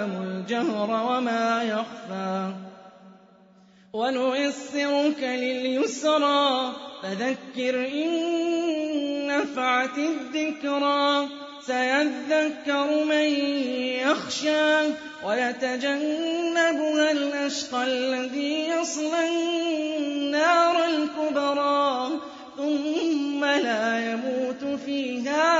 يعلم الجهر وما يخفى. ونيسرك لليسرى فذكر إن نفعت الذكرى. سيذكر من يخشى ويتجنبها الأشقى الذي يصلى النار الكبرى. ثم لا يموت فيها